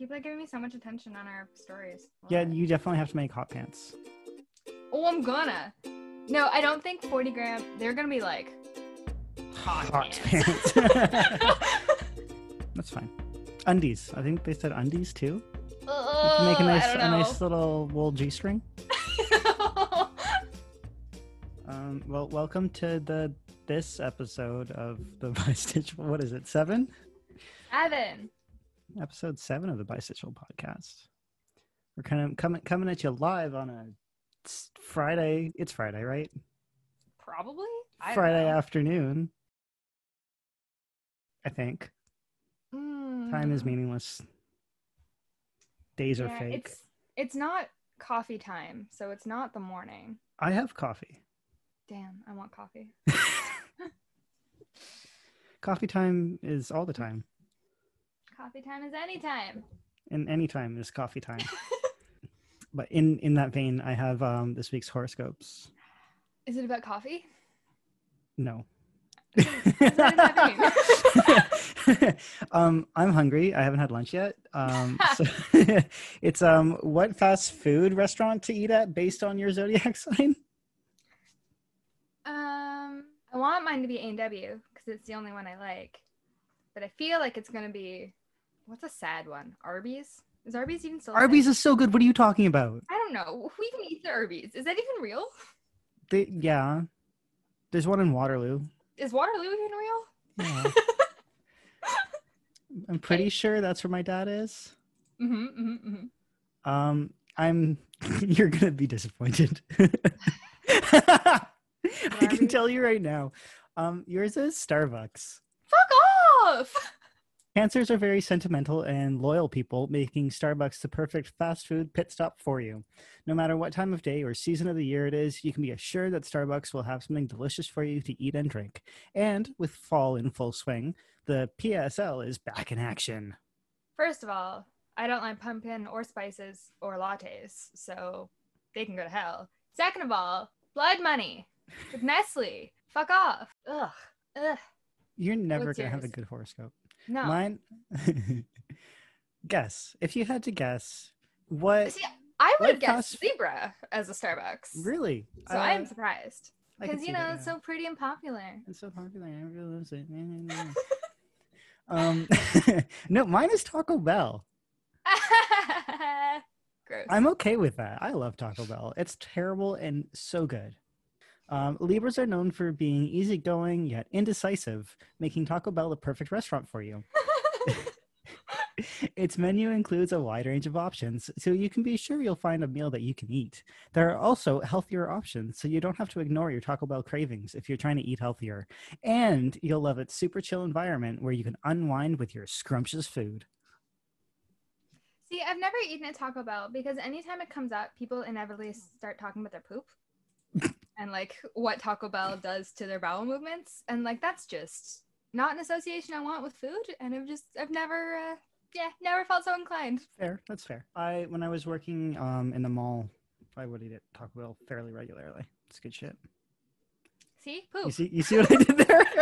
People are giving me so much attention on our stories. Yeah, you definitely have to make hot pants. Oh, I'm gonna. No, I don't think 40 gram. They're gonna be like hot, Hot pants. That's fine. Undies. I think they said undies too. Can make a nice, I a nice little wool g-string. Um, well, welcome to the this episode of the My Stitch. What is it? Seven? Evan. Episode seven of the Bistitchal podcast. We're kind of coming coming at you live on a Friday. It's Friday, right? Probably. Friday know. afternoon. I think time is Mm, meaningless. Days are fake. It's it's not coffee time, so it's not the morning. I have coffee. Damn, I want coffee. Coffee time is all the time, Coffee time is anytime. and any time is coffee time. but in in that vein, I have um this week's horoscopes. Is it about coffee? No. What does that um, I'm hungry. I haven't had lunch yet. Um, so it's um, what fast food restaurant to eat at based on your zodiac sign? Um, I want mine to be A&W because it's the only one I like. But I feel like it's gonna be what's a sad one? Arby's? Is Arby's even still? Arby's is so good. What are you talking about? I don't know. Who even eats at Arby's? Is that even real? They, yeah, there's one in Waterloo. Is Waterloo even real? Yeah. I'm pretty sure that's where my dad is. Mm-hmm, mm-hmm, mm-hmm. Um, I'm. You're gonna be disappointed. I can tell you right now. Um, yours is Starbucks. Fuck off! Cancers are very sentimental and loyal people, making Starbucks the perfect fast food pit stop for you. No matter what time of day or season of the year it is, you can be assured that Starbucks will have something delicious for you to eat and drink. And with fall in full swing, the PSL is back in action. First of all, I don't like pumpkin or spices or lattes, so they can go to hell. Second of all, blood money with Nestle. Fuck off. Ugh. Ugh. You're never going to have a good horoscope. No. Mine. guess. If you had to guess, what. See, I would what guess fast- zebra as a Starbucks. Really? So I am Uh, surprised because you know that, it's yeah. so pretty and popular. It's so popular. Everyone loves it. um, no, mine is Taco Bell. Gross. I'm okay with that. I love Taco Bell. It's terrible and so good. Um, Libras are known for being easygoing yet indecisive, making Taco Bell the perfect restaurant for you. its menu includes a wide range of options, so you can be sure you'll find a meal that you can eat. There are also healthier options, so you don't have to ignore your Taco Bell cravings if you're trying to eat healthier. And you'll love its super chill environment where you can unwind with your scrumptious food. See, I've never eaten at Taco Bell because anytime it comes up, people inevitably start talking about their poop and like what Taco Bell does to their bowel movements, and like that's just not an association I want with food. And I've just, I've never, uh, yeah, never felt so inclined. Fair, that's fair. I when I was working um in the mall, I would eat at Taco Bell fairly regularly. It's good shit. See, You poop. see, you see what I did there?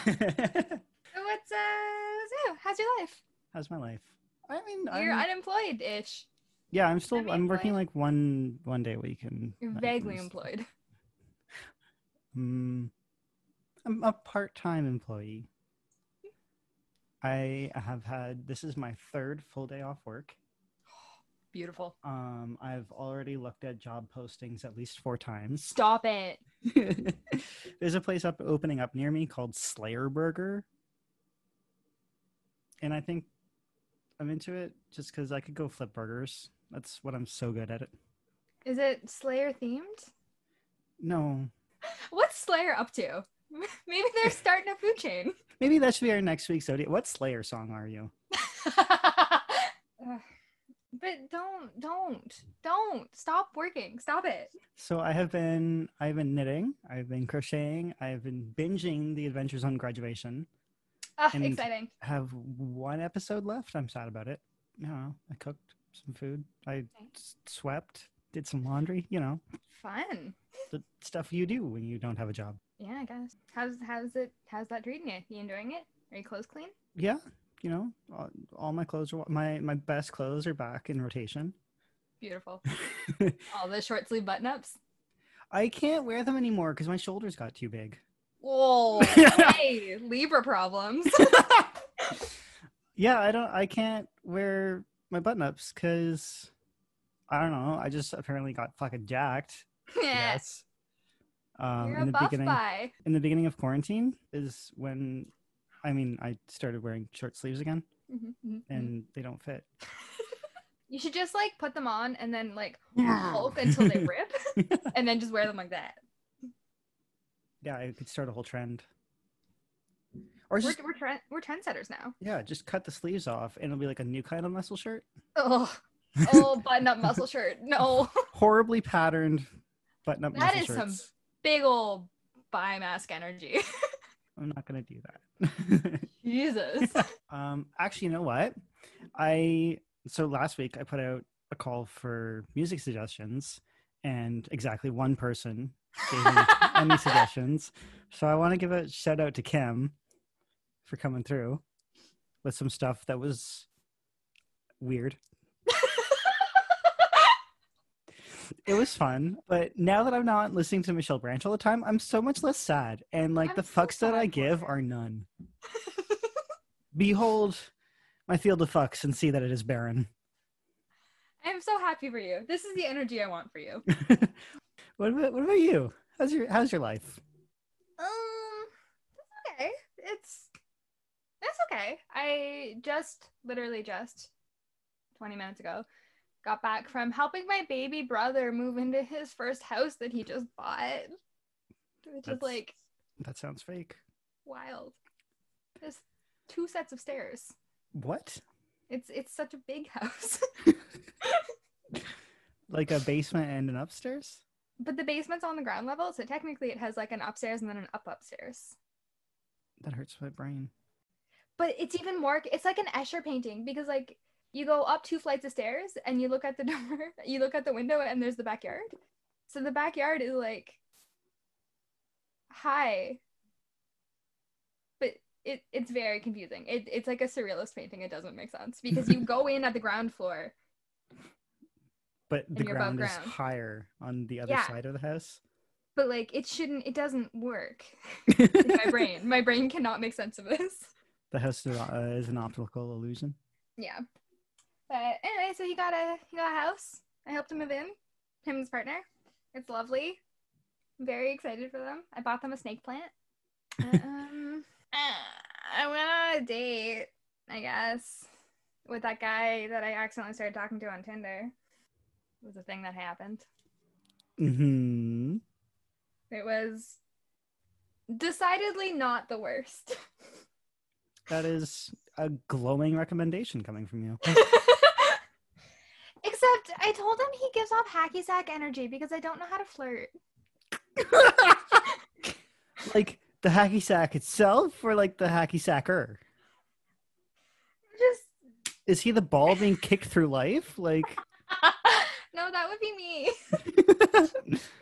So what's uh, so how's your life? How's my life? I mean, You're I'm, unemployed-ish. Yeah, I'm still. I'm working like one one day a week, and You're vaguely employed. Mm, I'm a part-time employee. I have had. This is my third full day off work. Beautiful. Um, I've already looked at job postings at least four times. Stop it. There's a place up opening up near me called Slayer Burger. And I think I'm into it just because I could go flip burgers. That's what I'm so good at it. Is it Slayer themed? No. What's Slayer up to? Maybe they're starting a food chain. Maybe that should be our next week's Zodiac. What Slayer song are you? But don't, don't, don't stop working. Stop it. So I have been I've been knitting, I've been crocheting, I've been binging the Adventures on Graduation. Ah, exciting. Have one episode left. I'm sad about it. No, I cooked some food. I s- swept, did some laundry, you know, Fun. the stuff you do when you don't have a job. Yeah, I guess. How's how's it? How's that treating you? You enjoying it? Are your clothes clean? Yeah, you know, all, all my clothes are my my best clothes are back in rotation. Beautiful. All the short sleeve button ups. I can't wear them anymore because my shoulders got too big. Whoa. hey, Libra problems. yeah, I don't. I can't wear my button ups because I don't know. I just apparently got fucking jacked. Yes. Um, You're in a the buff beginning, in the beginning of quarantine is when, I mean, I started wearing short sleeves again, Mhm, mhm, mhm. and they don't fit. You should just like put them on and then like hulk until they rip and then just wear them like that. yeah, I could start a whole trend. Or We're, just we're, trend, we're trendsetters now. yeah, just cut the sleeves off, and it'll be like a new kind of muscle shirt. Oh, oh, button up muscle shirt. No, Horribly patterned button up That is some- shirts. big old biomask energy. I'm not gonna do that. Jesus. um, actually, you know what? I so last week I put out a call for music suggestions, and exactly one person gave me any suggestions. So I want to give a shout out to Kim for coming through with some stuff that was weird. It was fun, but now that I'm not listening to Michelle Branch all the time, I'm so much less sad. And like I'm the so fucks that I give are none. Behold my field of fucks and see that it is barren. I'm so happy for you. This is the energy I want for you. what about what about you? How's your how's your life? Um, okay. It's it's okay. I just literally just 20 minutes ago got back from helping my baby brother move into his first house that he just bought, which That's- is like That sounds fake. wild. There's two sets of stairs. What? It's it's such a big house. Like a basement and an upstairs? but the basement's on the ground level, so technically it has like an upstairs and then an up upstairs. That hurts my brain. But it's even more it's like an Escher painting because like you go up two flights of stairs and you look at the door, you look at the window and there's the backyard. So the backyard is like high. But it it's very confusing. It it's like a surrealist painting. It doesn't make sense because you go in at the ground floor. But the you're ground is ground. higher on the other Yeah. side of the house. But like it shouldn't it doesn't work in my brain. My brain cannot make sense of this. The house is, uh, is an optical illusion. Yeah. But anyway, so he got a he got a house. I helped him move in. Him and his partner. It's lovely. I'm very excited for them. I bought them a snake plant. um, I went on a date, I guess, with that guy that I accidentally started talking to on Tinder. It was a thing that happened. hmm It was decidedly not the worst. That is a glowing recommendation coming from you. Except I told him he gives off hacky sack energy because I don't know how to flirt. like the hacky sack itself, or like the hacky sacker? Just Is he the ball being kicked through life? Like, no, that would be me.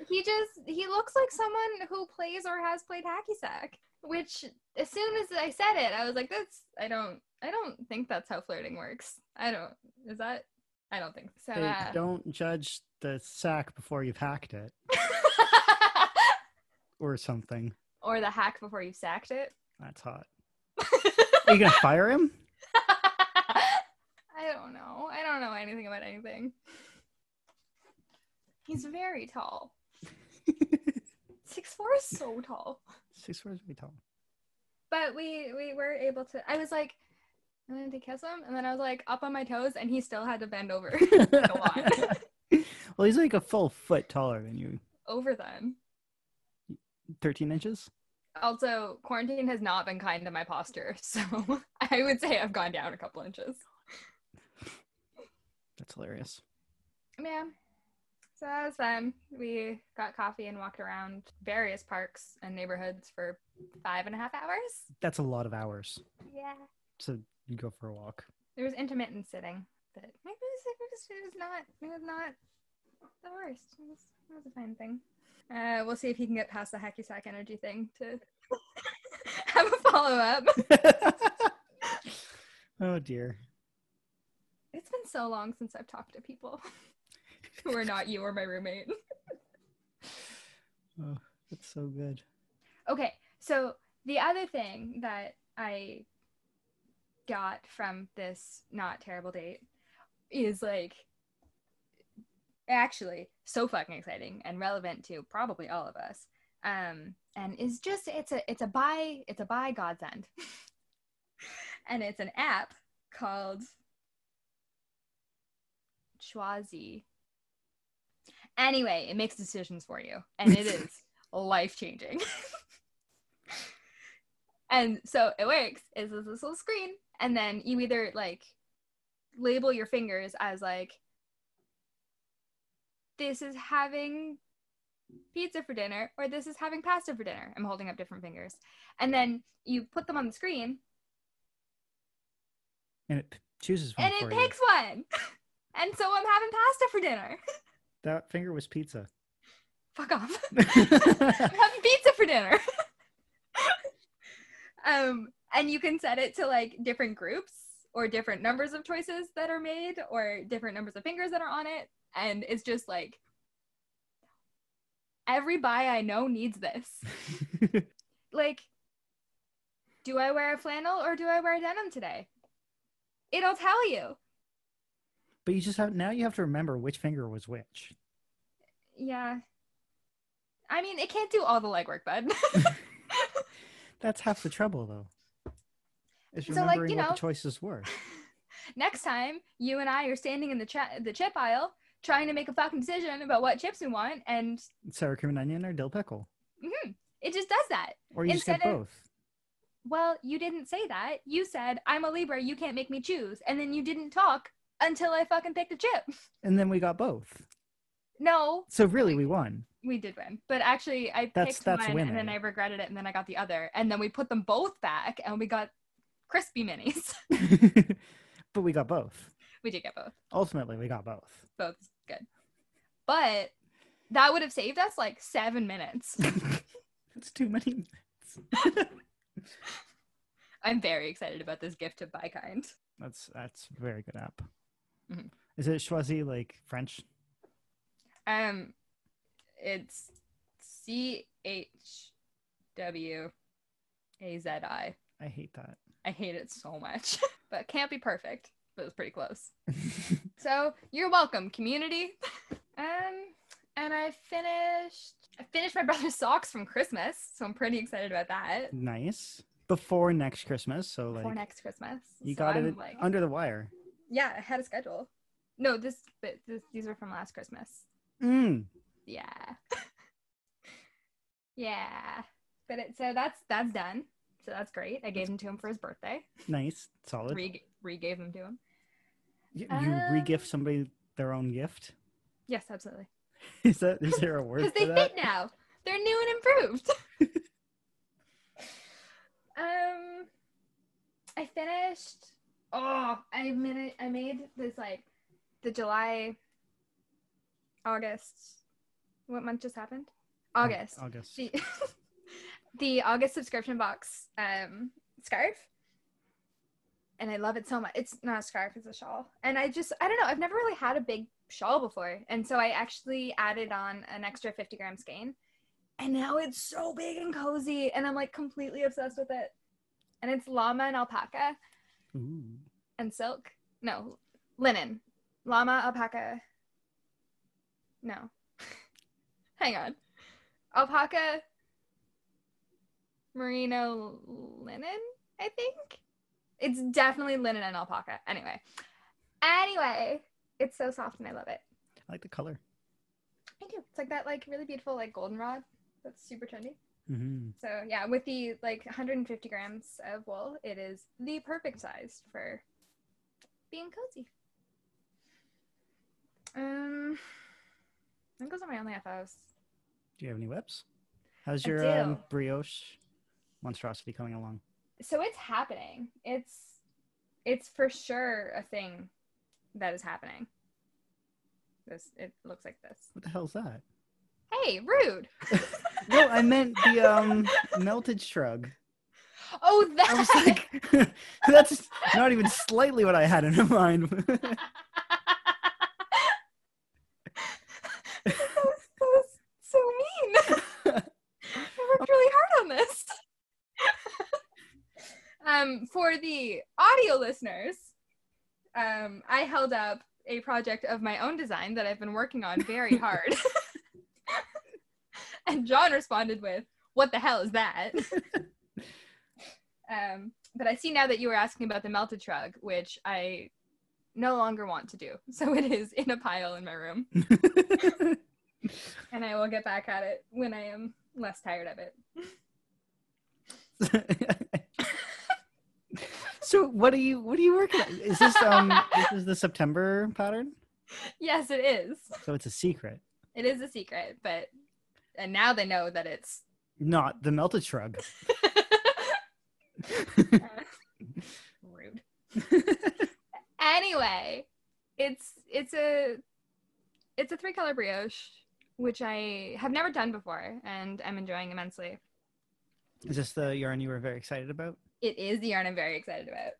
He just he looks like someone who plays or has played hacky sack. Which as soon as I said it, I was like, "That's I don't I don't think that's how flirting works. I don't is that I don't think so." Hey, uh, don't judge the sack before you've hacked it, or something. or the hack before you sacked it. That's hot. Are you gonna fire him? I don't know. I don't know anything about anything. He's very tall. Six four is so tall. Six four is very tall. But we we were able to. I was like, I wanted to kiss him, and then I was like up on my toes, and he still had to bend over well, he's like a full foot taller than you. over them. Thirteen inches. Also, quarantine has not been kind to my posture, so I would say I've gone down a couple inches. That's hilarious. Yeah. So that was fun. We got coffee and walked around various parks and neighborhoods for five and a half hours. That's a lot of hours. Yeah. So you go for a walk. There was intermittent sitting, but it was, it was, it was not it was not the worst. It was, it was a fine thing. Uh, we'll see if he can get past the hacky sack energy thing to have a follow up. Oh dear. It's been so long since I've talked to people who are not you or my roommate. Oh, that's so good. Okay, so the other thing that I got from this not terrible date is like actually so fucking exciting and relevant to probably all of us. Um, and is just it's a it's a by it's a buy godsend, and it's an app called Chwazi. Anyway, it makes decisions for you, and it is life changing. and so it works is this little screen, and then you either like label your fingers as like this is having pizza for dinner or this is having pasta for dinner. I'm holding up different fingers. And then you put them on the screen And it chooses one and it picks one. And so I'm having pasta for dinner. That finger was pizza. Fuck off. I'm having pizza for dinner. um, and you can set it to like different groups or different numbers of choices that are made or different numbers of fingers that are on it. And it's just like every buy I know needs this. Like, do I wear a flannel or do I wear denim today? It'll tell you. But you just have now you have to remember which finger was which. Yeah. I mean, it can't do all the legwork, bud. That's half the trouble though. Is So, like, remembering you what know- the choices were. Next time, you and I are standing in the cha- the chip aisle trying to make a fucking decision about what chips we want, and Sour cream and onion or dill pickle. mhm, it just does that. Or you Instead of- both. Well, you didn't say that. You said, I'm a Libra, you can't make me choose. And then you didn't talk until I fucking picked a chip. And then we got both. No, So really we won. we did win. But actually, I That's- picked that's one and then. I regretted it and then I got the other. And then we put them both back and we got crispy minis. but we got both. we did get both. Ultimately we got both. Both good. But that would have saved us like seven minutes. It's too many. Minutes. I'm very excited about this gift of by kind. That's that's a very good app. Mhm. Is it Chwazi like French? Um, it's C H W A Z I. I hate that. I hate it so much, but can't be perfect. But it was pretty close. So you're welcome, community. um, and I finished. I finished my brother's socks from Christmas, so I'm pretty excited about that. nice. Before next Christmas, so like For next Christmas, you So got I'm, it like, under the wire. Yeah, I had a schedule. No, this, but this, these were from last Christmas. Mm. Yeah, yeah. But it so that's that's done. So that's great. I gave them to him for his birthday. Nice, solid. Re re gave them to him. You re-gift Um, somebody their own gift. Yes, absolutely. Is that is there a word because they that? fit now. They're new and improved. um, I finished. Oh, I made I made this like the July, August. What month just happened? Au- August. August. The, the August subscription box um scarf. And I love it so much. It's not a scarf, it's a shawl. And I just, I don't know, I've never really had a big shawl before. And so I actually added on an extra 50 gram skein. And now it's so big and cozy. And I'm like completely obsessed with it. And it's llama and alpaca Ooh. and silk. No, linen. Llama, alpaca. No. Hang on. Alpaca, merino linen, I think. It's definitely linen and alpaca. Anyway. Anyway, it's so soft and I love it. I like the color. I do. It's like that like really beautiful like goldenrod that's super trendy. Hmm So yeah, with the like 150 grams of wool, it is the perfect size for being cozy. Um, I think those are my only FOs. Do you have any WIPs? How's your um, brioche monstrosity coming along? So it's happening. It's it's for sure a thing that is happening. This it looks like this. What the hell's that? Hey, rude. No, I meant the um melted shrug. Oh, that. I was like, that's not even slightly what I had in mind. that, was, that was so mean. I worked really hard on this. um, for the audio listeners, um, I held up a project of my own design that I've been working on very hard. and John responded with, What the hell is that? um, but I see now that you were asking about the melted shrug, which I no longer want to do. So it is in a pile in my room. and I will get back at it when I am less tired of it. so what are you what are you working on? Is this um this is the September pattern? Yes, it is. So it's a secret. It is a secret, but and now they know that it's Not the melted shrug. uh, rude. Anyway, it's it's a it's a three color brioche, which I have never done before and I'm enjoying immensely. Is this the yarn you were very excited about? It is the yarn I'm very excited about.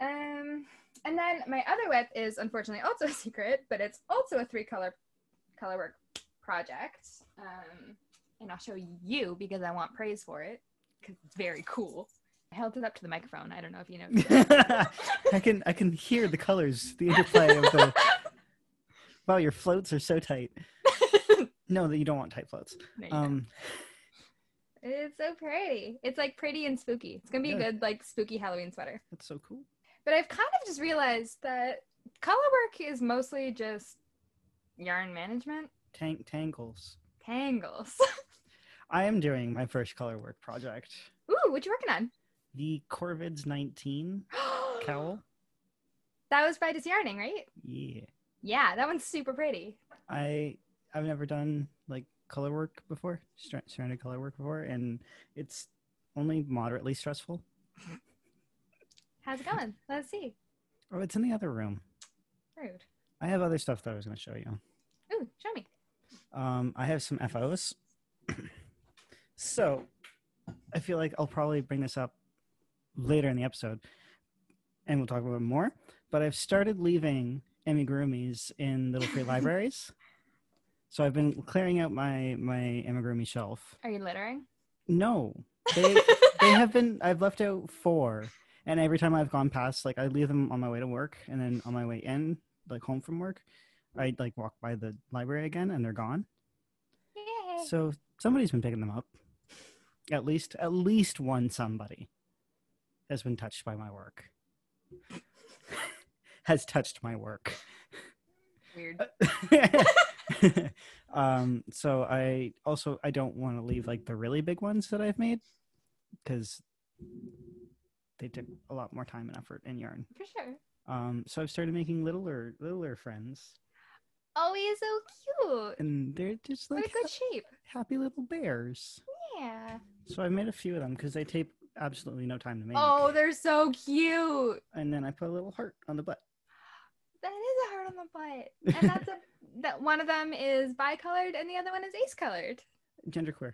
Um, and then my other WIP is unfortunately also a secret, but it's also a three color color work project. Um, and I'll show you because I want praise for it because it's very cool. I held it up to the microphone. I don't know if you know. I can I can hear the colors, the interplay of the. Wow, your floats are so tight. No, that you don't want tight floats. No. Um, It's so pretty. It's like pretty and spooky. It's gonna be a good like spooky Halloween sweater. that's so cool. But I've kind of just realized that color work is mostly just yarn management, Tank tangles. tangles. I am doing my first color work project. Ooh, what you working on? The Corvids 19 cowl. That was by Yarning, right? Yeah. Yeah, that one's super pretty. I I've never done like color work before, stra- stranded color work before, and it's only moderately stressful. How's it going? Let's see. Oh, it's in the other room. Rude. I have other stuff that I was going to show you. Ooh, show me. Um, I have some FOs. so I feel like I'll probably bring this up later in the episode and we'll talk about it more. But I've started leaving amigurumis in little free libraries. So I've been clearing out my my amigurumi shelf. Are you littering? No, they they have been. I've left out four, and every time I've gone past, like I leave them on my way to work, and then on my way in, like home from work, I like walk by the library again, and they're gone. Yay. So somebody's been picking them up. At least, at least one somebody has been touched by my work. has touched my work. Weird. um, so I also I don't want to leave like the really big ones that I've made because they took a lot more time and effort and yarn. For sure. Um, so I've started making littler littler friends, Oh, he is so cute. and they're just like a good shape. happy little bears. Yeah. So I made a few of them because they take absolutely no time to make. Oh, they're so cute. And then I put a little heart on the butt. That is a heart on the butt. And that's a that one of them is bi-colored and the other one is ace colored. Genderqueer.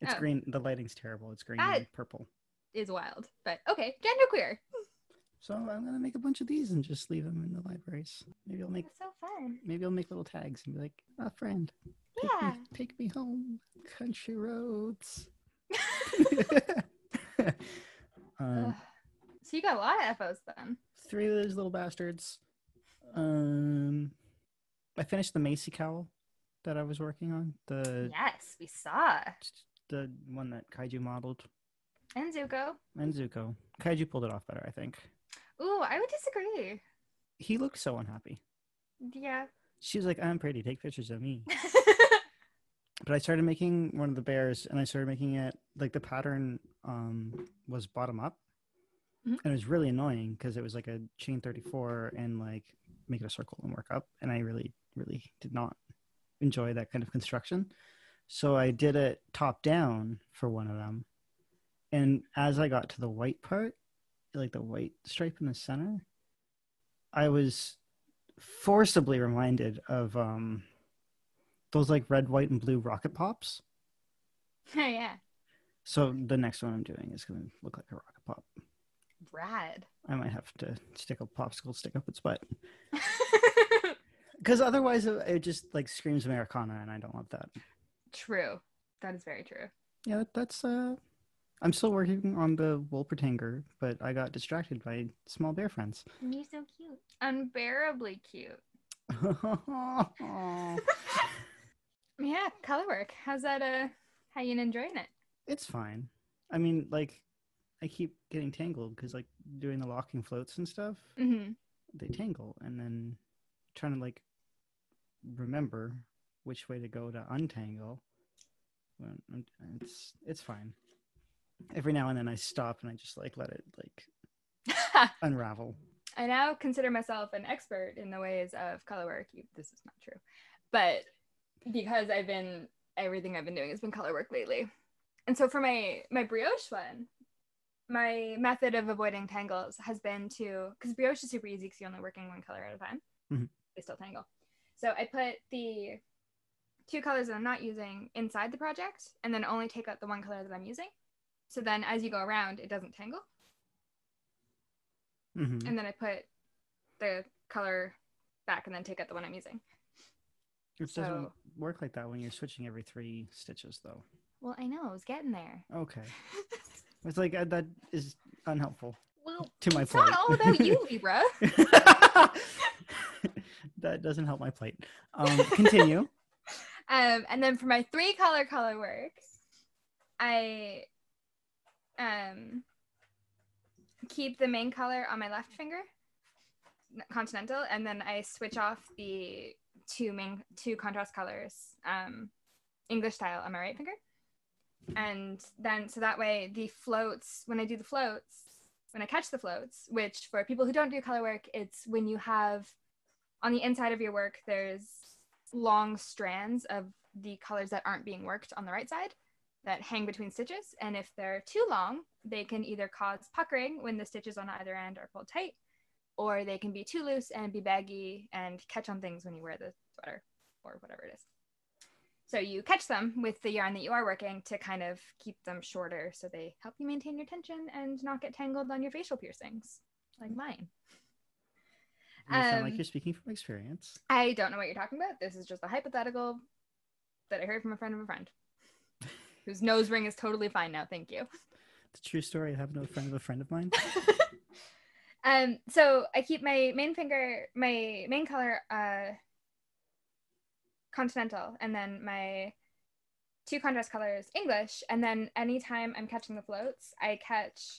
It's Oh. green. The lighting's terrible. It's green That- and purple. Is wild. But okay, genderqueer. So I'm gonna make a bunch of these and just leave them in the libraries. Maybe I'll make That's so fun. maybe I'll make little tags and be like, a friend, take Yeah. me, take me home, country roads. um, So you got a lot of FOs then. three of those little bastards. Um, I finished the Macy cowl that I was working on. The Yes, we saw. the one that Kaiju modeled And Zuko. and Zuko. Kaiju pulled it off better, I think. Ooh, I would disagree. He looked so unhappy. Yeah. She was like, "I'm pretty. Take pictures of me." But I started making one of the bears, and I started making it like the pattern um, was bottom up, Mhm. and it was really annoying because it was like a chain 34 and like make it a circle and work up, and I really, really did not enjoy that kind of construction. So I did it top down for one of them, and as I got to the white part, like the white stripe in the center, I was forcibly reminded of um those like red, white, and blue rocket pops. Oh yeah. So the next one I'm doing is going to look like a rocket pop. Rad. I might have to stick a popsicle stick up its butt because otherwise it, it just like screams Americana, and I don't want that. true. That is very true. Yeah, that- that's. uh I'm still working on the Wolpertinger, but I got distracted by small bear friends. You're so cute. Unbearably cute. Yeah, color work. How's that uh how you enjoying it? it's fine. I mean, like, I keep getting tangled because, like, doing the locking floats and stuff, Mm-hmm. they tangle, and then trying to like remember which way to go to untangle. Well, It's it's fine. Every now and then I stop and I just like let it like unravel. I now consider myself an expert in the ways of color work. This is not true, but because I've been everything I've been doing has been color work lately, and so for my my brioche one, my method of avoiding tangles has been to because brioche is super easy because you're only working one color at a time. Mhm. They still tangle, so I put the two colors that I'm not using inside the project, and then only take out the one color that I'm using. So then, as you go around, it doesn't tangle hmm and then I put the color back and then take out the one I'm using. It doesn't work like that when you're switching every three stitches, though. Well, I know I was getting there. Okay, it's like uh, that is unhelpful well, to my it's plate. not all about you, Libra. that doesn't help my plate. Um, continue. Um, and then for my three color color work, I um keep the main color on my left finger, continental, and then I switch off the two main two contrast colors, um, English style on my right finger. And then so that way the floats when I do the floats, when I catch the floats, which for people who don't do color work, it's when you have on the inside of your work, there's long strands of the colors that aren't being worked on the right side that hang between stitches. And if they're too long, they can either cause puckering when the stitches on either end are pulled tight, or they can be too loose and be baggy and catch on things when you wear the sweater or whatever it is. So you catch them with the yarn that you are working to kind of keep them shorter so they help you maintain your tension and not get tangled on your facial piercings like mine. You sound like Um, you're speaking from experience. I don't know what you're talking about. This is just a hypothetical that I heard from a friend of a friend whose nose ring is totally fine now. Thank you. It's a true story. I have no friend of a friend of mine. um, so I keep my main finger, my main color, uh, continental, and then my two contrast colors, English. And then anytime I'm catching the floats, I catch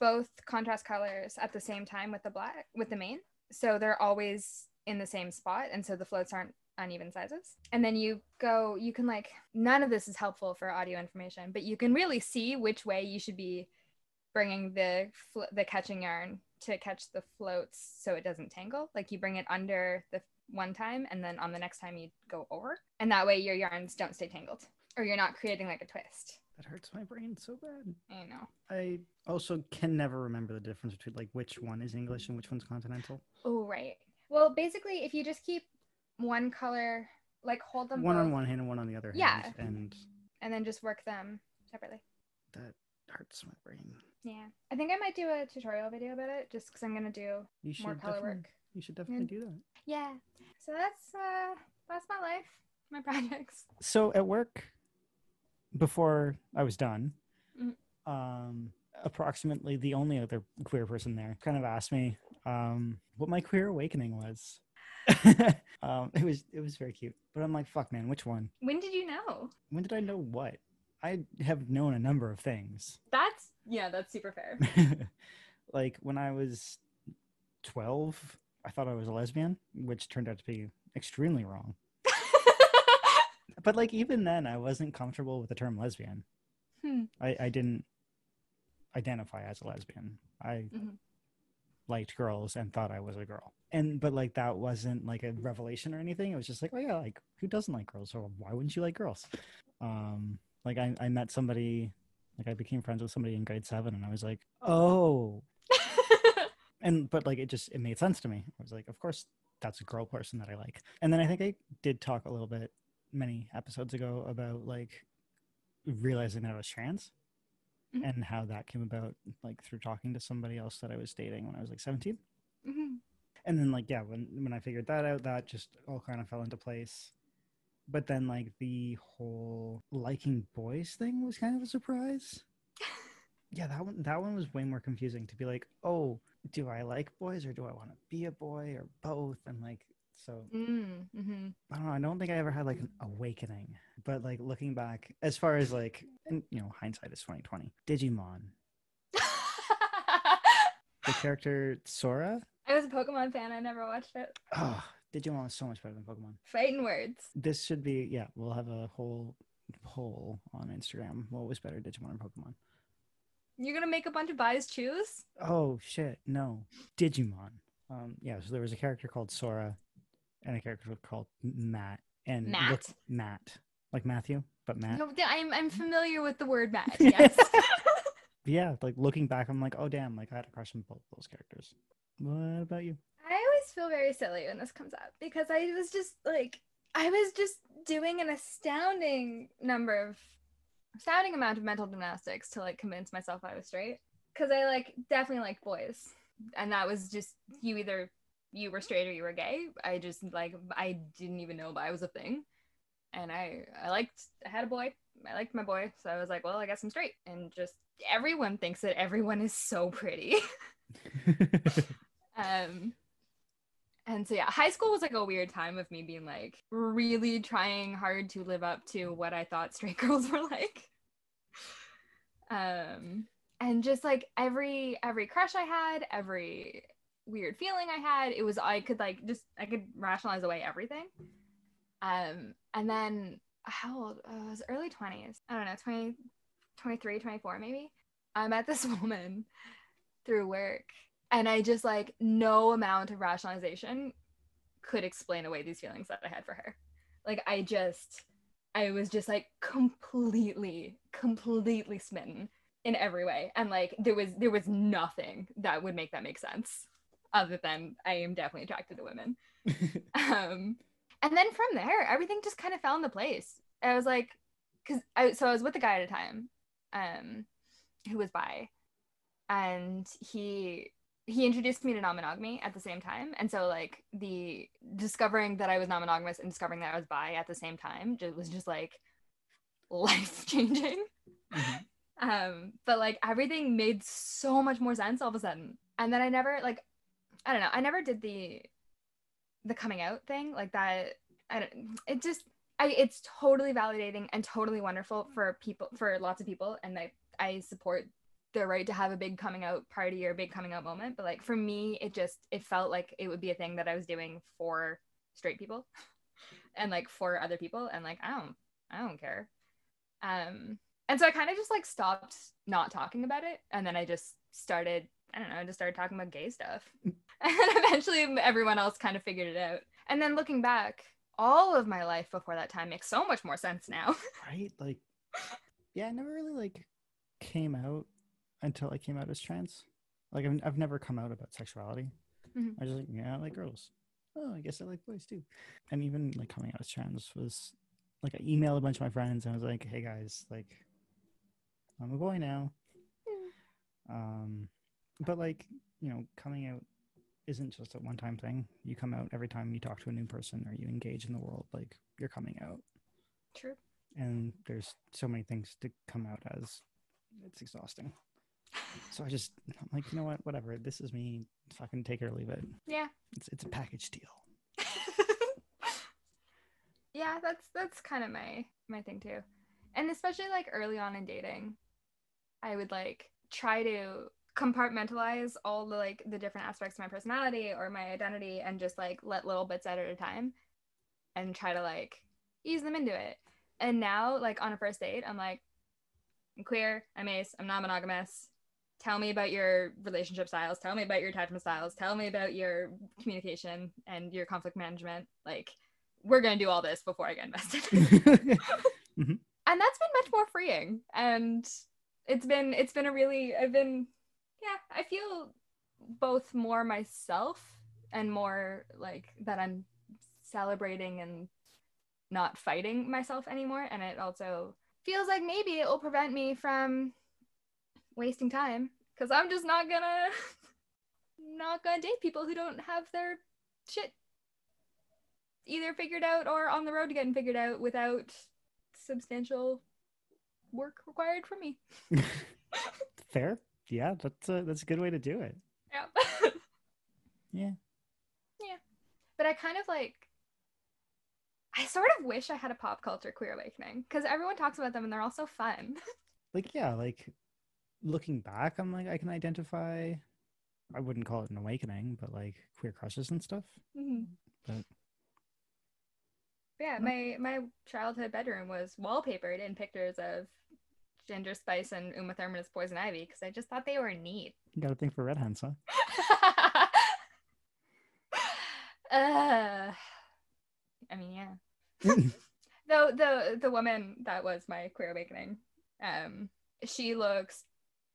both contrast colors at the same time with the black, with the main. So they're always in the same spot. And so the floats aren't uneven sizes. And then you go, you can like, none of this is helpful for audio information, but you can really see which way you should be bringing the fl- the catching yarn to catch the floats so it doesn't tangle. Like you bring it under the one time and then on the next time you go over. And that way your yarns don't stay tangled or you're not creating like a twist. That hurts my brain so bad. I know. I also can never remember the difference between like which one is English and which one's continental. Oh, right. Well, basically, if you just keep one color, like hold them One on one hand and one on the other Yeah. hand. And and then just work them separately. that hurts my brain. Yeah. I think I might do a tutorial video about it just because I'm to do more color work. You should definitely do that. Yeah. So that's uh that's my life, my projects. So at work, before I was done, Mhm. um, approximately the only other queer person there kind of asked me um, what my queer awakening was. um, it was it was very cute, but I'm like, fuck, man, which one? When did you know? When did I know what? I have known a number of things. That's yeah, that's super fair. like when I was 12, I thought I was a lesbian, which turned out to be extremely wrong. But like even then, I wasn't comfortable with the term lesbian. Hmm. I, I didn't identify as a lesbian. I Mhm. Liked girls and thought I was a girl. And but like that wasn't like a revelation or anything. It was just like, oh yeah, like who doesn't like girls? Or why wouldn't you like girls? Um, like I, I met somebody, like I became friends with somebody in grade seven, and I was like, oh, and but like it just it made sense to me. I was like, of course that's a girl person that I like. And then I think I did talk a little bit many episodes ago about like realizing that I was trans. Mhm. and how that came about, like through talking to somebody else that I was dating when I was like 17. Mhm. And then like yeah, when when I figured that out, that just all kind of fell into place. But then like the whole liking boys thing was kind of a surprise. Yeah, that one that one was way more confusing to be like, oh, do I like boys or do I want to be a boy or both? And like so Mm, mhm. I don't know. I don't think I ever had like an awakening, but like looking back, as far as like, and you know, hindsight is twenty twenty. Digimon, the character Sora. I was a Pokemon fan. I never watched it. Oh, Digimon was so much better than Pokemon. Fighting words. This should be yeah. We'll have a whole poll on Instagram. What was better, Digimon or Pokemon? You're gonna make a bunch of guys choose? Oh shit, no, Digimon. Um, yeah. So there was a character called Sora, and a character called Matt. And Matt? look- Matt, like Matthew, but Matt. No, I'm I'm familiar with the word Matt. Yes. yeah, like looking back, I'm like, oh damn, like I had a crush on both those characters. What about you? I always feel very silly when this comes up because I was just like I was just doing an astounding number of astounding amount of mental gymnastics to like convince myself I was straight because I like definitely like boys and that was just you either you were straight or you were gay. I just like I didn't even know I was a thing. And I I liked I had a boy. I liked my boy, so I was like, well, I guess I'm straight. And just everyone thinks that everyone is so pretty. Um, and so yeah, high school was like a weird time of me being like really trying hard to live up to what I thought straight girls were like. Um, and just like every every crush I had, every weird feeling I had, it was I could like just I could rationalize away everything. Um, and then how old? Uh, I was early 20s. I don't know, 20, 23, 24 maybe. I met this woman through work and I just like no amount of rationalization could explain away these feelings that I had for her. Like I just I was just like completely completely smitten in every way and like there was there was nothing that would make that make sense other than I am definitely attracted to women. um and then from there everything just kind of fell into place. I was like cuz I so I was with a guy at a time um who was bi and he he introduced me to non-monogamy at the same time and so like the discovering that i was non-monogamous and discovering that i was bi at the same time just, was just like life changing Mhm. um but like everything made so much more sense all of a sudden and then i never like i don't know. I never did the the coming out thing like that. I don't it just i it's totally validating and totally wonderful for people for lots of people. And i i support their right to have a big coming out party or a big coming out moment. But like for me it just it felt like it would be a thing that i was doing for straight people and like for other people. And like i don't i don't care. Um and so i kind of just like stopped not talking about it. And then i just started i don't know i just started talking about gay stuff and eventually everyone else kind of figured it out and then looking back all of my life before that time makes so much more sense now right? Like, yeah, I never really like came out until I came out as trans. Like, I've, I've never come out about sexuality. Mhm. I just like, yeah, I like girls. Oh, I guess I like boys too. And even like coming out as trans was like I emailed a bunch of my friends and I was like, hey guys, like, I'm a boy now. Um, but like, you know, coming out isn't just a one time thing. You come out every time you talk to a new person or you engage in the world, like, you're coming out. True. And there's so many things to come out as. It's exhausting. So i just i'm like you know what? Whatever. This is me. Fucking take it or leave it. Yeah. It's, it's a package deal. Yeah that's that's kind of my my thing too. And especially like early on in dating i would like try to compartmentalize all the like the different aspects of my personality or my identity and just like let little bits out at a time and try to like ease them into it. And now like on a first date i'm like i'm queer i'm ace i'm not monogamous. tell me about your relationship styles. Tell me about your attachment styles. Tell me about your communication and your conflict management. Like we're going to do all this before i get invested. Mm-hmm. And that's been much more freeing. And it's been it's been a really i've been yeah i feel both more myself and more like that i'm celebrating and not fighting myself anymore and it also feels like maybe it will prevent me from wasting time because I'm just not gonna not gonna date people who don't have their shit either figured out or on the road to getting figured out without substantial work required from me. Fair. Yeah, that's a, that's a good way to do it. Yeah. Yeah. Yeah. But I kind of like I sort of wish I had a pop culture queer awakening because everyone talks about them and they're all so fun. Like yeah, like looking back, I'm like I can identify. I wouldn't call it an awakening, but like queer crushes and stuff. Mhm. But Yeah, my my childhood bedroom was wallpapered in pictures of Ginger Spice and Uma Thurman as Poison Ivy because I just thought they were neat. you got a thing for red hands, huh? uh, I mean, yeah. Though the the woman that was my queer awakening, um, she looks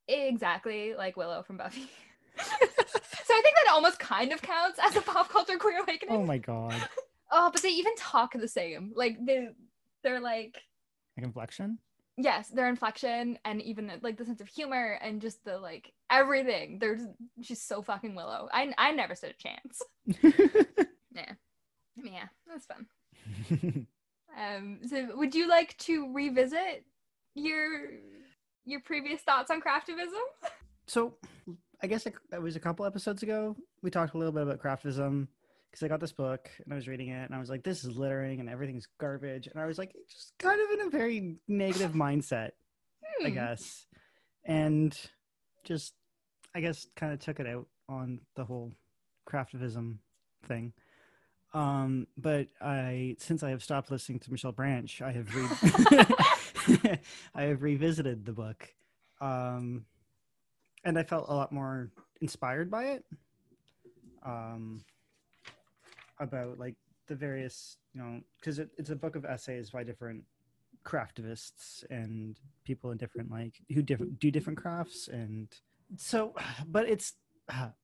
exactly like Willow from Buffy. so I think that almost kind of counts as a pop culture queer awakening. oh my god, Oh, but they even talk the same. Like they they're like like inflection. Yes, their inflection and even like the sense of humor and just the like everything. They're just, she's so fucking Willow. I I never stood a chance. Yeah. I mean, yeah, that's fun. Um, so would you like to revisit your your previous thoughts on craftivism? so I guess that was a couple episodes ago. We talked a little bit about craftism because I got this book and I was reading it and I was like, this is littering and everything's garbage. And I was like, just kind of in a very negative mindset, I Hmm. guess. And just, I guess, kind of took it out on the whole craftivism thing. Um, but I, since I have stopped listening to Michelle Branch, I have re- I have revisited the book. Um, and I felt a lot more inspired by it. Um, about like the various, you know, because it, it's a book of essays by different craftivists and people in different like who different do different crafts and so but it's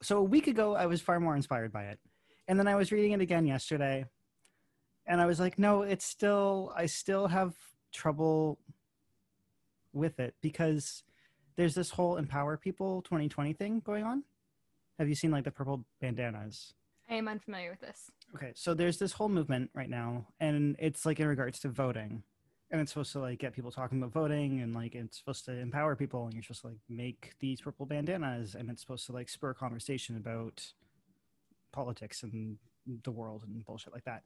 so a week ago i was far more inspired by it. And then i was reading it again yesterday and i was like no it's still i still have trouble with it because there's this whole empower people 2020 thing going on. Have you seen like the purple bandanas? I am unfamiliar with this. Okay, so there's this whole movement right now, and it's like in regards to voting, and it's supposed to like get people talking about voting, and like it's supposed to empower people, and you're supposed to like make these purple bandanas, and it's supposed to like spur conversation about politics and the world and bullshit like that.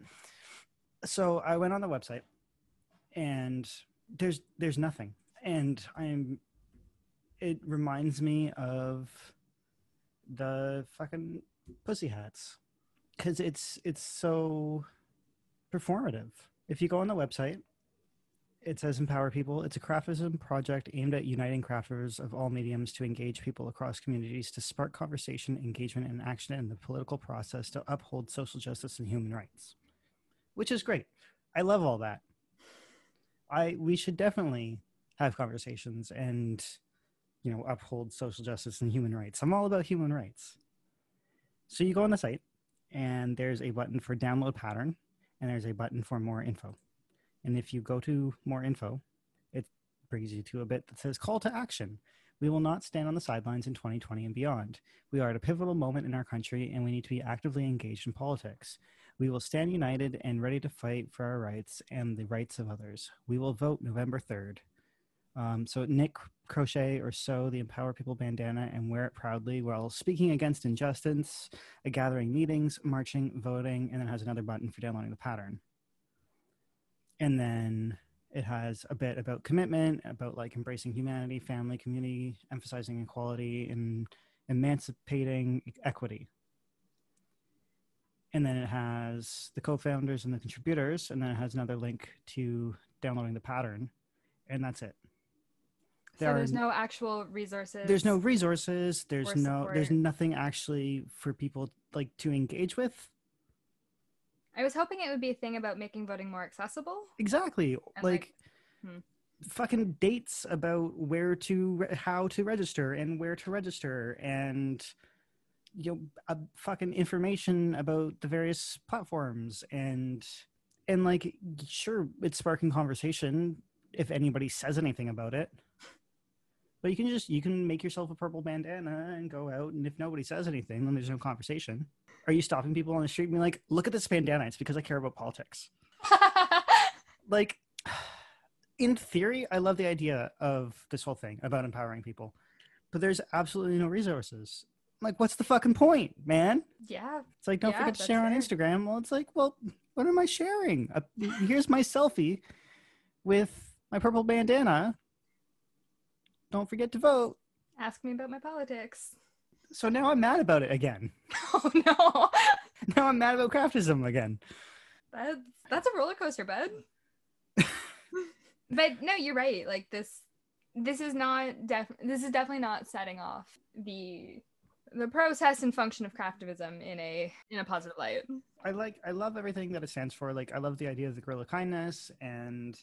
So I went on the website, and there's there's nothing, and I'm. It reminds me of the fucking pussy hats because it's it's so performative. If you go on the website, it says empower people. It's a craftism project aimed at uniting crafters of all mediums to engage people across communities to spark conversation, engagement, and action in the political process to uphold social justice and human rights. Which is great. I love all that. I we should definitely have conversations and you know uphold social justice and human rights. I'm all about human rights. So you go on the site and there's a button for download pattern and there's a button for more info. And if you go to more info, it brings you to a bit that says call to action. We will not stand on the sidelines in 2020 and beyond. We are at a pivotal moment in our country and we need to be actively engaged in politics. We will stand united and ready to fight for our rights and the rights of others. We will vote November 3rd. Um, so Nick crochet or sew the Empower People bandana and wear it proudly while speaking against injustice, gathering meetings, marching, voting, and then has another button for downloading the pattern. And then it has a bit about commitment, about like embracing humanity, family, community, emphasizing equality, and emancipating equity. And then it has the co founders and the contributors, and then it has another link to downloading the pattern, and that's it. So There are there's n- no actual resources. there's no resources there's no there's nothing actually for people like to engage with I was hoping it would be a thing about making voting more accessible. exactly And, like, like, hmm. fucking dates about where to re- how to register and where to register and you know uh, fucking information about the various platforms and and like sure it's sparking conversation if anybody says anything about it But you can just you can make yourself a purple bandana and go out, and if nobody says anything, then there's no conversation. Are you stopping people on the street and being like, "Look at this bandana"? It's because I care about politics. like, in theory, I love the idea of this whole thing about empowering people, but there's absolutely no resources. Like, what's the fucking point, man? yeah. It's like, don't Yeah, forget to share on. Instagram. Well, it's like, well, what am I sharing? Uh, here's my selfie with my purple bandana. Don't forget to vote. Ask me about my politics. So now I'm mad about it again. Oh no. Now I'm mad about craftism again. That's that's a roller coaster, bud. but no, you're right. Like this this is not def this is definitely not setting off the the process and function of craftivism in a in a positive light. I like I love everything that it stands for. Like I love the idea of the guerrilla kindness and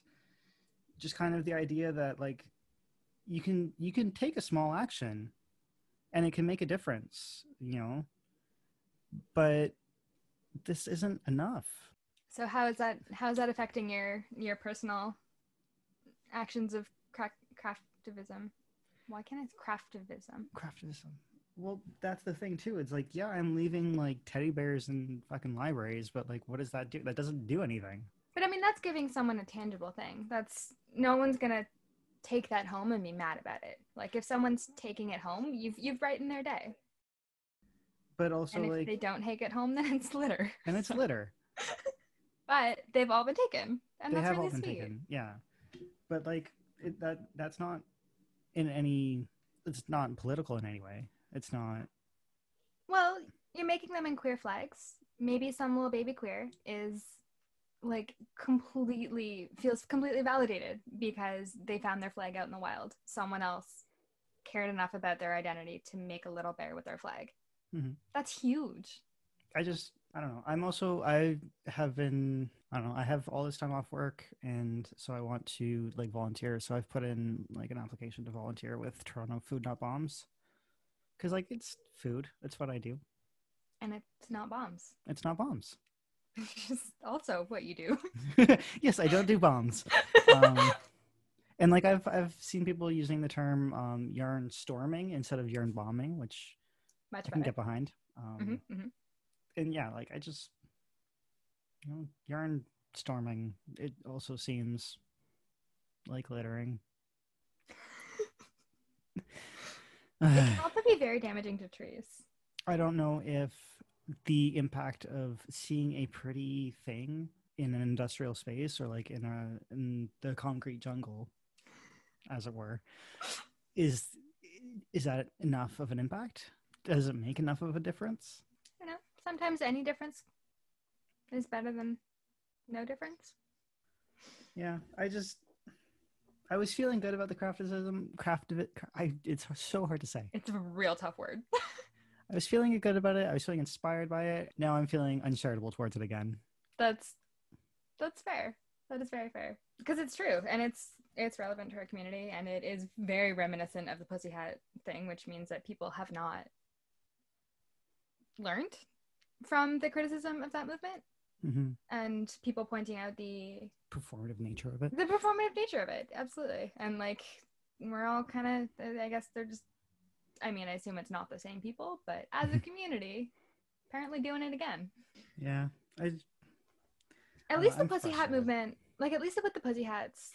just kind of the idea that like you can you can take a small action and it can make a difference, you know. But this isn't enough. So how is that how is that affecting your your personal actions of cra- craftivism? Why can't I craftivism? Craftism. Well, that's the thing too. It's like, yeah, I'm leaving like teddy bears in fucking libraries, but like what does that do? That doesn't do anything. But I mean that's giving someone a tangible thing. That's no one's gonna take that home and be mad about it. Like if someone's taking it home, you've you've brightened their day. But also and if like they don't take it home, then it's litter. and it's litter. But they've all been taken, and they that's have really all been sweet. taken yeah but like it, that that's not in any it's not political in any way it's not Well, you're making them in queer flags. Maybe some little baby queer is like completely feels completely validated because they found their flag out in the wild. Someone else cared enough about their identity to make a little bear with their flag. Mhm. That's huge. i just i don't know i'm also i have been i don't know i have all this time off work and so i want to like volunteer so i've put in like an application to volunteer with toronto food not bombs because like it's food it's what i do And it's not bombs. it's not bombs also what you do. yes, I don't do bombs. Um, and like I've I've seen people using the term um, yarn storming instead of yarn bombing, which Much I can better. get behind. Um, Mhm, mhm. And yeah, like I just you know yarn storming. It also seems like littering. It can also be very damaging to trees. I don't know if the impact of seeing a pretty thing in an industrial space or like in a in the concrete jungle, as it were, is is that enough of an impact? Does it make enough of a difference? You know, sometimes any difference is better than no difference. Yeah, I just I was feeling good about the craftivism. Craft of it. I it's so hard to say. It's a real tough word. I was feeling good about it. I was feeling inspired by it. Now I'm feeling uncharitable towards it again. that's that's fair. That is very fair because it's true and it's it's relevant to our community and it is very reminiscent of the pussy hat thing, which means that people have not learned from the criticism of that movement hmm and people pointing out the Performative nature of it. the performative nature of it absolutely and like we're all kind of i guess they're just i mean i assume it's not the same people but as a community apparently doing it again. Yeah, I at Uh, least the I'm pussy hat movement like at least with the pussy hats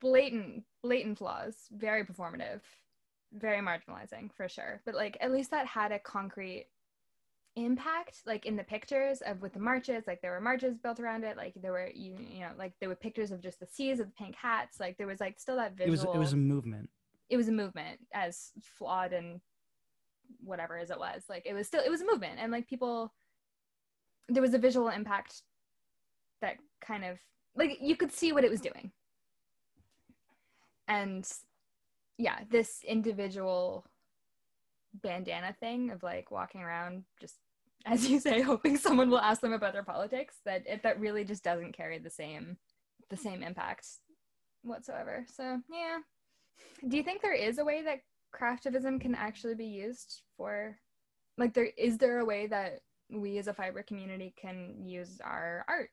blatant blatant flaws very performative very marginalizing for sure. But like at least that had a concrete impact like in the pictures of with the marches like there were marches built around it like there were you, you know like there were pictures of just the seas of the pink hats like there was like still that it was visual it was a movement. It was a movement as flawed and whatever as it was. Like it was still it was a movement. And like people there was a visual impact that kind of like you could see what it was doing. And yeah this individual bandana thing of like walking around just as you say hoping someone will ask them about their politics that it, that really just doesn't carry the same the same impact whatsoever. So yeah do you think there is a way that craftivism can actually be used for like there is there a way that we as a fiber community can use our art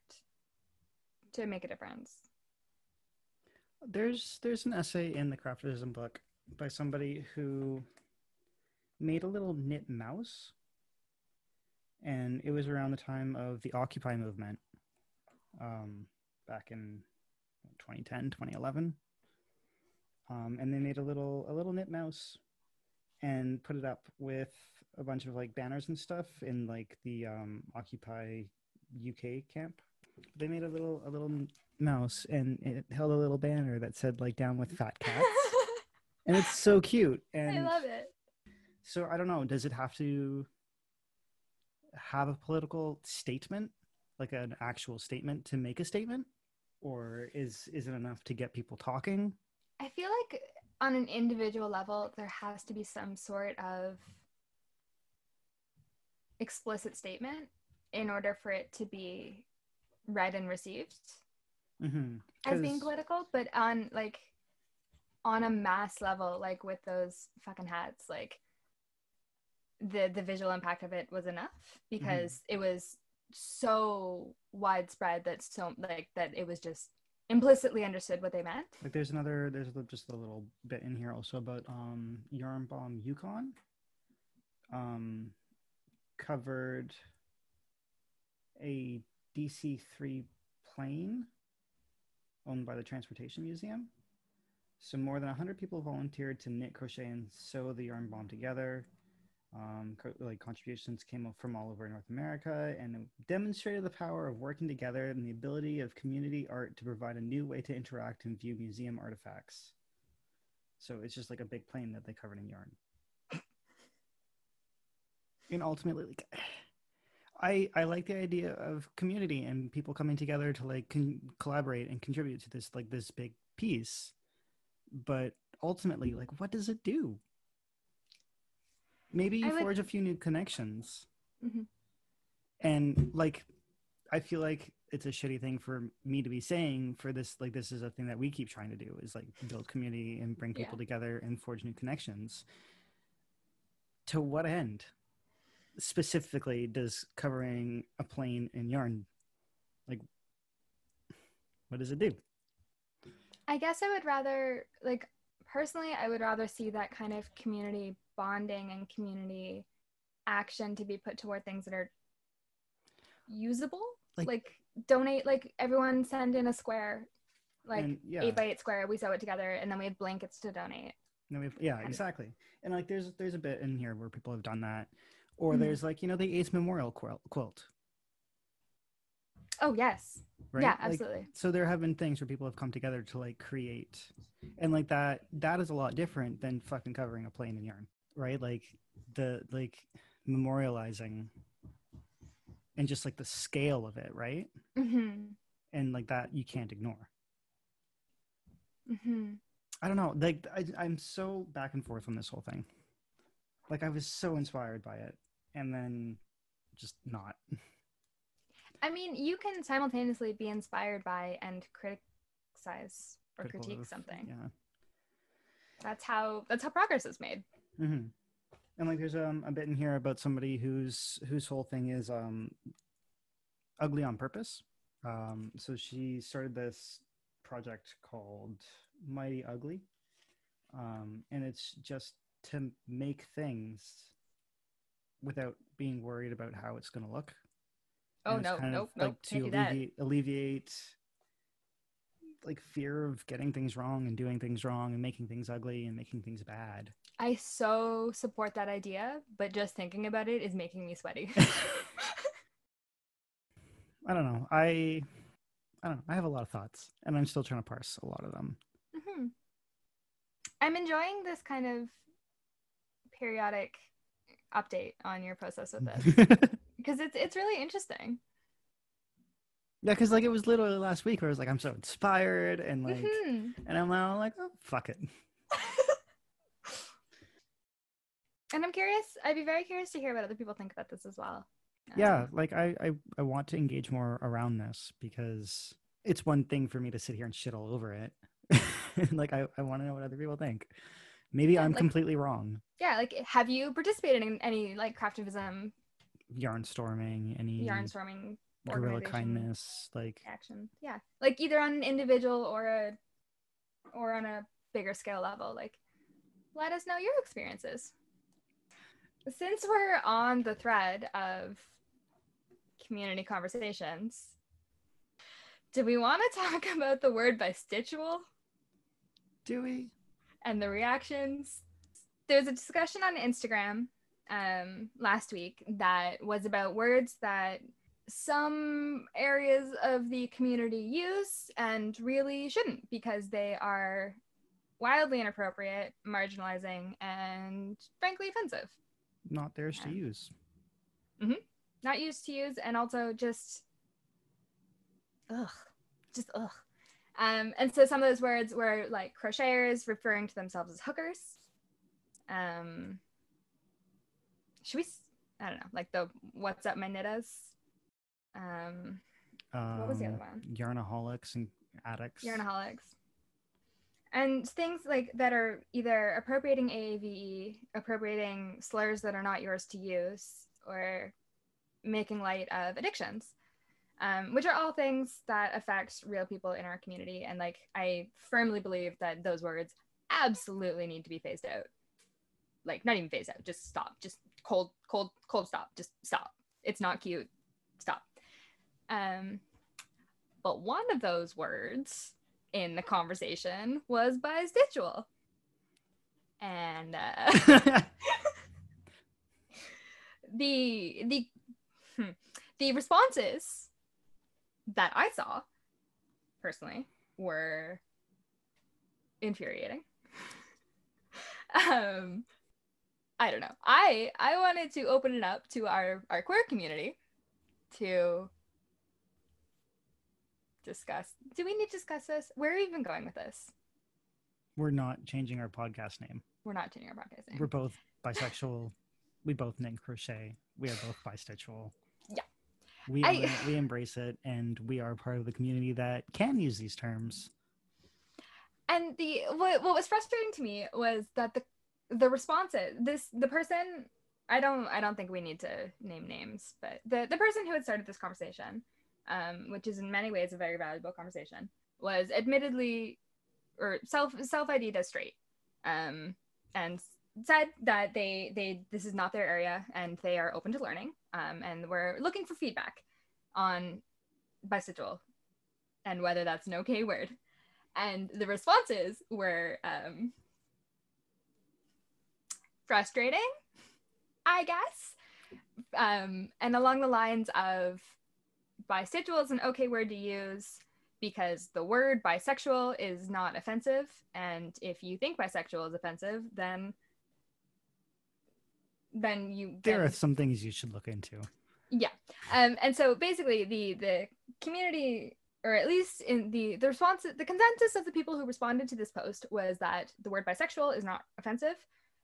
to make a difference There's there's an essay in the craftivism book by somebody who made a little knit mouse, and it was around the time of the Occupy movement, um, back in 2010, 2011. Um, and they made a little a little knit mouse, and put it up with a bunch of like banners and stuff in like the um, Occupy UK camp. They made a little a little mouse and it held a little banner that said like down with fat cats. and it's so cute. And I love it. So I don't know, does it have to have a political statement, like an actual statement to make a statement? Or is is it enough to get people talking? I feel like on an individual level there has to be some sort of explicit statement in order for it to be read and received Mm-hmm. as being political but on like on a mass level like with those fucking hats like the the visual impact of it was enough because it was so widespread that so like that it was just implicitly understood what they meant Like there's another there's just a little bit in here also about um Yarn Bomb Yukon. Um covered a DC three plane owned by the Transportation Museum. So more than 100 people volunteered to knit, crochet, and sew the yarn bomb together. Um, co- like contributions came from all over North America, and demonstrated the power of working together and the ability of community art to provide a new way to interact and view museum artifacts. So it's just like a big plane that they covered in yarn. And ultimately, like, I I like the idea of community and people coming together to like con- collaborate and contribute to this like this big piece. But ultimately, like, what does it do? Maybe I you would- forge a few new connections, Mhm. and like, I feel like it's a shitty thing for me to be saying for this. Like, this is a thing that we keep trying to do is like build community and bring people Yeah. together and forge new connections. To what end? specifically does covering a plane in yarn like what does it do I guess I would rather, like, personally, I would rather see that kind of community bonding and community action to be put toward things that are usable. Like- Like, donate, like, everyone send in a square, like, And, yeah eight by eight square. We sew it together, and then we have blankets to donate. no, we've, yeah kind exactly and like there's there's a bit in here where people have done that or Mhm. there's like you know the aids memorial quilt, Oh, yes. right Yeah, Like, absolutely. so there have been things where people have come together to like create and like that that is a lot different than fucking covering a plane in yarn right? Like the like memorializing and just like the scale of it right? Hmm and like that you can't ignore. Hmm i don't know. Like I, i'm so back and forth on this whole thing. Like i was so inspired by it and then just not. I mean, you can simultaneously be inspired by and criticize or critical critique of- something. yeah. That's how that's how progress is made. Hmm And like, there's um, a bit in here about somebody whose whose whole thing is um, ugly on purpose. Um, so she started this project called Mighty Ugly, um, and it's just to make things without being worried about how it's going to look. Oh no, of nope, nope, like to do that. alleviate, alleviate like fear of getting things wrong and doing things wrong and making things ugly and making things bad. I so support that idea, but just thinking about it is making me sweaty. I don't know. I I don't know. I have a lot of thoughts and I'm still trying to parse a lot of them. hmm I'm enjoying this kind of periodic update on your process with this because it's it's really interesting. Yeah, because like it was literally last week where I was like, I'm so inspired and like Mhm. and I'm now like, oh fuck it. And I'm curious. I'd be very curious to hear what other people think about this as well. Yeah, Um, like I, I I want to engage more around this because it's one thing for me to sit here and shit all over it. like I, I want to know what other people think. Maybe Yeah, I'm like- completely wrong. yeah. Like, have you participated in any like craftivism, Yarn storming, any yarn storming guerrilla kindness, like action? Yeah, like either on an individual or a or on a bigger scale level, like let us know your experiences. Since we're on the thread of community conversations, do we want to talk about the word bistitchual? Do we? And the reactions? There's a discussion on Instagram um, last week that was about words that some areas of the community use and really shouldn't because they are wildly inappropriate, marginalizing, and frankly offensive. Not theirs to use. Mm-hmm. Not used to use, and also just, ugh, just ugh. Um, and so some of those words were like crocheters referring to themselves as hookers. Um, should we? I don't know, like the "What's up, my nittas." Um, Um, What was the other one? Yarnaholics and addicts. yarnaholics and things like that are either appropriating AAVE, appropriating slurs that are not yours to use, or making light of addictions, um, which are all things that affect real people in our community. And like, I firmly believe that those words absolutely need to be phased out. Like, not even phased out, just stop, just cold, cold, cold stop, just stop. It's not cute. Stop. Um, but one of those words in the conversation was bistitchual. And uh, the the hmm, the responses that I saw personally were infuriating. um I don't know. I I wanted to open it up to our our queer community to discuss. Do we need to discuss this? Where are we even going with this? We're not changing our podcast name. We're not changing our podcast name. We're both bisexual. we both knit and crochet. We are both bistitchual. Yeah. We I- we embrace it, and we are part of the community that can use these terms. and the what, what was frustrating to me was that the the responses this the person i don't i don't think we need to name names but the the person who had started this conversation um, which is in many ways a very valuable conversation was admittedly or self self ID'd as straight um, and said that they they this is not their area and they are open to learning um, and we're looking for feedback on bistitchual and whether that's an okay word. And the responses were um, frustrating, I guess, um, and along the lines of bistitchual is an okay word to use because the word bisexual is not offensive, and if you think bisexual is offensive, then then you There then- are some things you should look into. yeah. Um and so basically the the community or at least in the the response the consensus of the people who responded to this post was that the word bisexual is not offensive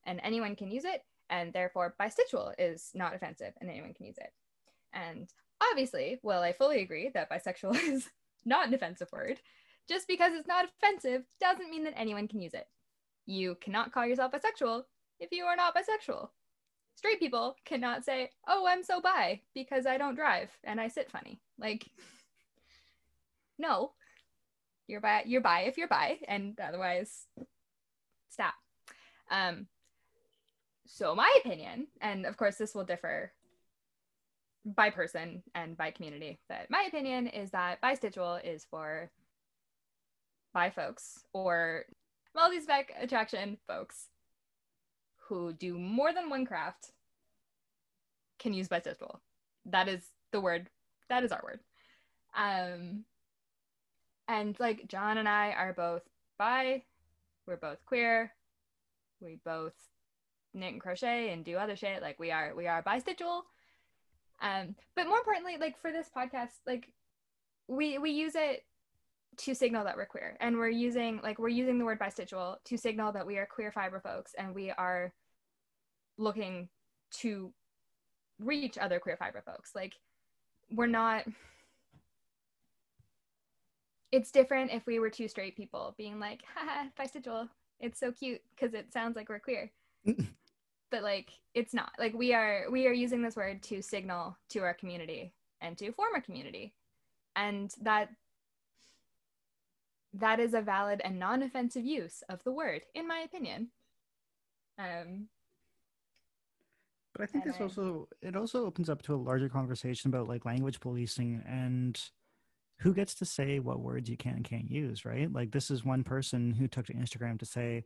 and anyone can use it. And therefore bistitchual is not offensive and anyone can use it. And obviously well i fully agree that bisexual is not an offensive word just because it's not offensive doesn't mean that anyone can use it you cannot call yourself bisexual if you are not bisexual straight people cannot say, "Oh, I'm so bi because I don't drive and I sit funny." Like, no, you're bi. You're bi if you're bi, and otherwise, stop. Um. So my opinion, and of course this will differ by person and by community, but my opinion is that bistitchual is for bi folks or multi-spec attraction folks who do more than one craft can use bistitchual. That is the word. That is our word. Um, and like John and I are both bi. We're both queer. We both knit and crochet and do other shit. Like we are we are bistitchual. Um, but more importantly, like for this podcast, like we we use it to signal that we're queer and we're using like we're using the word bistitchual to signal that we are queer fiber folks and we are looking to reach other queer fiber folks. Like we're not it's different if we were two straight people being like haha bistitchual it's so cute because it sounds like we're queer but like it's not like we are we are using this word to signal to our community and to form a community and that that is a valid and non-offensive use of the word, in my opinion. Um, But I think this I- also it also opens up to a larger conversation about like language policing and who gets to say what words you can and can't use, right? Like this is one person who took to Instagram to say,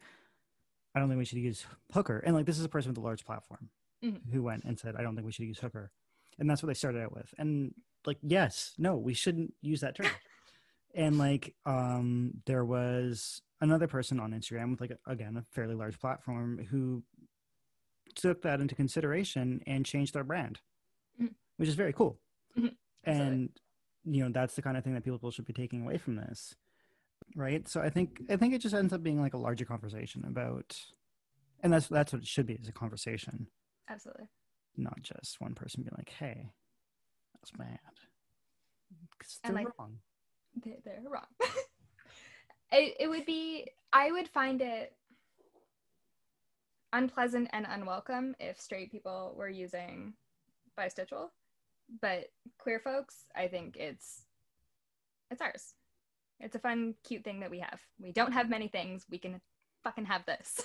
I don't think we should use hooker. And like this is a person with a large platform Mhm. who went and said, I don't think we should use hooker. And that's what they started out with. And like, yes, no, we shouldn't use that term. and like um there was another person on Instagram with like a, again a fairly large platform who took that into consideration and changed their brand, Mhm. which is very cool. Mhm. And you know that's the kind of thing that people should be taking away from this, right? So I think I think it just ends up being like a larger conversation about, and that's that's what it should be is a conversation, absolutely. not just one person being like, "Hey, that's bad," 'Cause And, they're like, wrong. They- They're wrong. it, it would be, I would find it unpleasant and unwelcome if straight people were using bistitchual, but queer folks, I think it's it's ours. It's a fun, cute thing that we have. We don't have many things. We can fucking have this.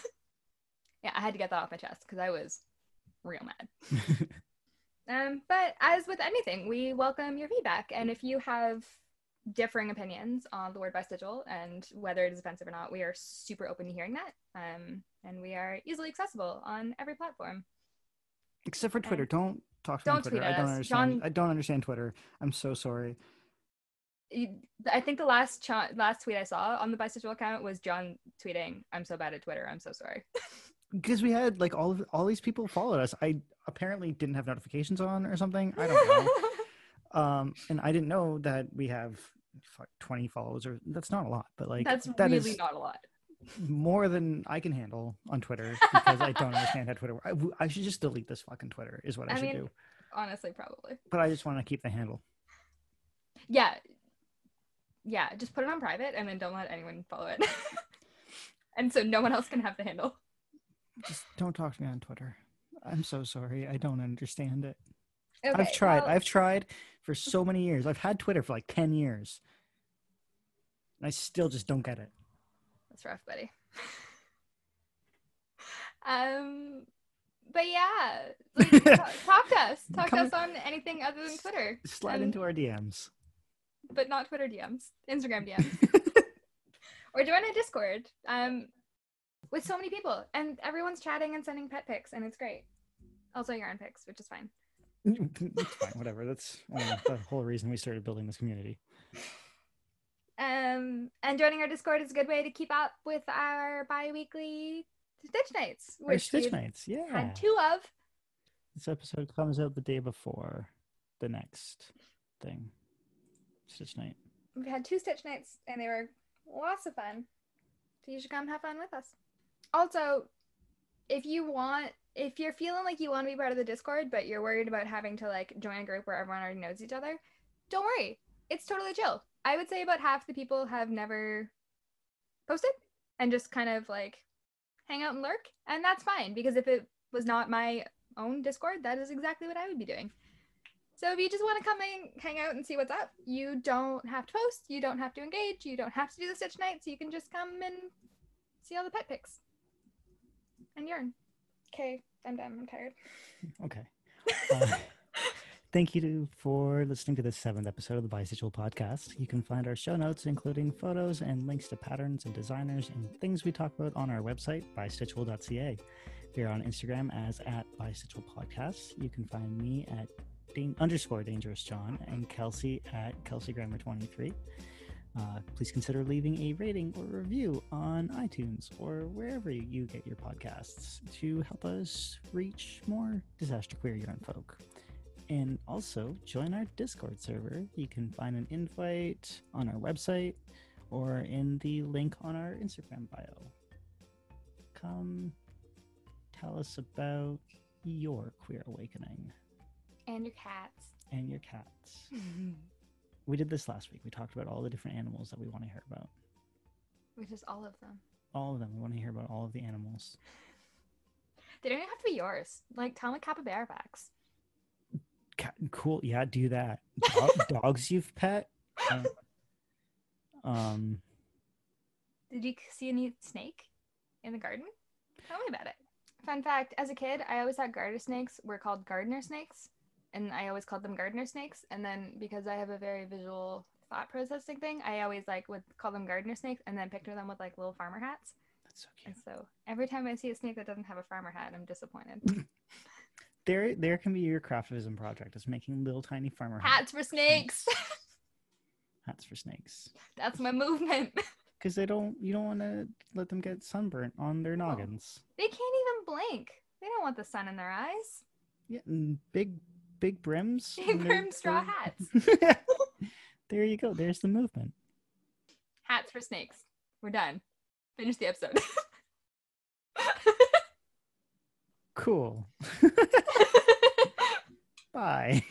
yeah, I had to get that off my chest because I was real mad. Um, but as with anything, we welcome your feedback. And if you have differing opinions on the word bistitchual and whether it is offensive or not, we are super open to hearing that. Um, and we are easily accessible on every platform. Except for Twitter, And- don't talk to me on Don't Twitter. tweet I don't understand. John- I don't understand Twitter. I'm so sorry. I think the last ch- last tweet I saw on the bistitchual account was John tweeting, "I'm so bad at Twitter. I'm so sorry." because we had like all of all these people followed us. I apparently didn't have notifications on or something. I don't know. um, and I didn't know that we have twenty followers or that's not a lot, but like That's that really is not a lot. more than I can handle on Twitter because I don't understand how Twitter. I, I should just delete this fucking Twitter is what I, I should mean- do. Honestly, probably. But I just want to keep the handle. Yeah. Yeah, just put it on private and then don't let anyone follow it. and so no one else can have the handle. Just don't talk to me on Twitter. I'm so sorry. I don't understand it. Okay, I've tried. well- I've tried for so many years. I've had Twitter for like 10 years. And I still just don't get it. That's rough, buddy. um, but yeah, like, talk, talk to us. Talk Come- to us on anything other than Twitter, Slide And- into our DMs. But not Twitter DMs, Instagram DMs, or join a Discord. Um, with so many people, and everyone's chatting and sending pet pics, and it's great. Also, yarn pics, which is fine. it's fine, whatever. That's the whole reason we started building this community. Um, and joining our Discord is a good way to keep up with our bi-weekly Stitch Nights, Our which Stitch we've Nights, yeah. had two of. This episode comes out the day before the next thing. Stitch Night. We've had two Stitch Nights, and they were lots of fun. So you should come have fun with us. Also, if you want, if you're feeling like you want to be part of the Discord, but you're worried about having to like join a group where everyone already knows each other, don't worry. It's totally chill. I would say about half the people have never posted and just kind of like hang out and lurk, and that's fine because if it was not my own Discord, that is exactly what I would be doing. So if you just want to come and hang out and see what's up, you don't have to post, you don't have to engage, you don't have to do the Stitch night, so You can just come and see all the pet pics and yarn. Okay, I'm done. I'm tired. Okay. Uh, thank you to, for listening to this seventh episode of the Bistitchual Podcast. You can find our show notes, including photos and links to patterns and designers and things we talk about on our website, bistitchual.ca. We are on Instagram as at Bistitchual Podcast. You can find me at underscore Dangerous John and Kelsey at Kelsey Grammar 23. Uh, please consider leaving a rating or review on iTunes or wherever you get your podcasts to help us reach more disaster queer yarn folk. And also join our Discord server. You can find an invite on our website or in the link on our Instagram bio. Come tell us about your queer awakening And your cats. and your cats. We did this last week. We talked about all the different animals that we want to hear about. Which is all of them. All of them. We want to hear about all of the animals. They don't even have to be yours. Like, tell me capybara facts. Cat, cool. Yeah, do that. Dog, dogs you've pet. Um, um, Did you see any snake in the garden? Tell me about it. Fun fact as a kid, I always thought garter snakes were called gardener snakes, and I always called them gardener snakes. And then because I have a very visual thought processing thing, I always like would call them gardener snakes and then picture them with like little farmer hats. That's so And cute. so every time I see a snake that doesn't have a farmer hat, I'm disappointed. There, there can be your craftivism project. Is making little tiny farmer hats, Hats for snakes. hats for snakes. That's my movement. Because they don't, you don't want to let them get sunburnt on their noggins. They can't even blink. They don't want the sun in their eyes. Yeah, and big, big brims. Big brim straw hats. there you go. There's the movement. Hats for snakes. We're done. Finish the episode. Cool. Bye.